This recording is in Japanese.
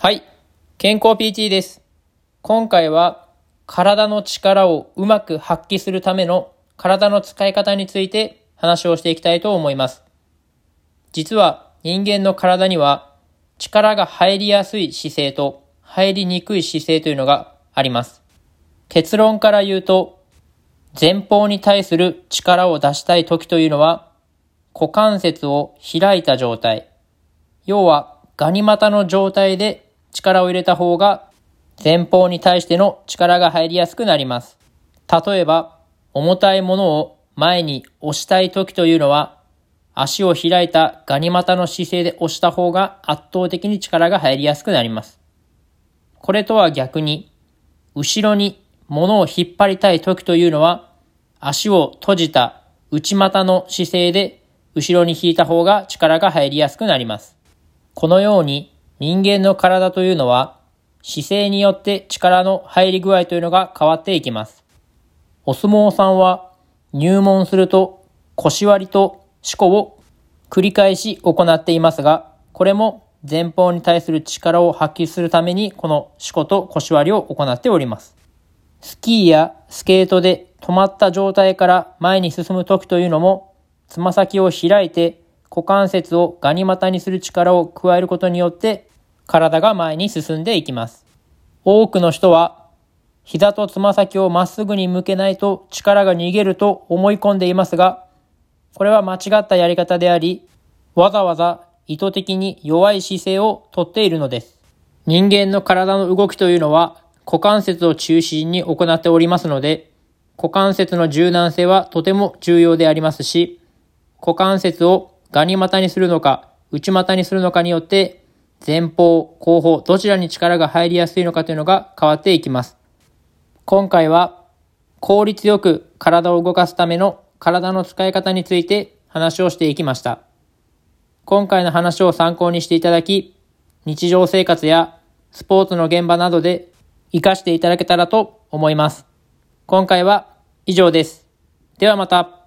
はい。健康 PT です。今回は体の力をうまく発揮するための体の使い方について話をしていきたいと思います。実は人間の体には力が入りやすい姿勢と入りにくい姿勢というのがあります。結論から言うと前方に対する力を出したい時というのは股関節を開いた状態。要はガニ股の状態で力を入れた方が前方に対しての力が入りやすくなります。例えば、重たいものを前に押したい時というのは、足を開いたガニ股の姿勢で押した方が圧倒的に力が入りやすくなります。これとは逆に、後ろに物を引っ張りたい時というのは、足を閉じた内股の姿勢で後ろに引いた方が力が入りやすくなります。このように人間の体というのは姿勢によって力の入り具合というのが変わっていきます。お相撲さんは入門すると腰割りと四股を繰り返し行っていますが、これも前方に対する力を発揮するためにこの四股と腰割りを行っております。スキーやスケートで止まった状態から前に進む時というのも、つま先を開いて股関節をガニ股にする力を加えることによって体が前に進んでいきます。多くの人は膝とつま先をまっすぐに向けないと力が逃げると思い込んでいますが、これは間違ったやり方であり、わざわざ意図的に弱い姿勢をとっているのです。人間の体の動きというのは股関節を中心に行っておりますので、股関節の柔軟性はとても重要でありますし、股関節をガニ股にするのか、内股にするのかによって、前方、後方、どちらに力が入りやすいのかというのが変わっていきます。今回は、効率よく体を動かすための体の使い方について話をしていきました。今回の話を参考にしていただき、日常生活やスポーツの現場などで活かしていただけたらと思います。今回は以上です。ではまた。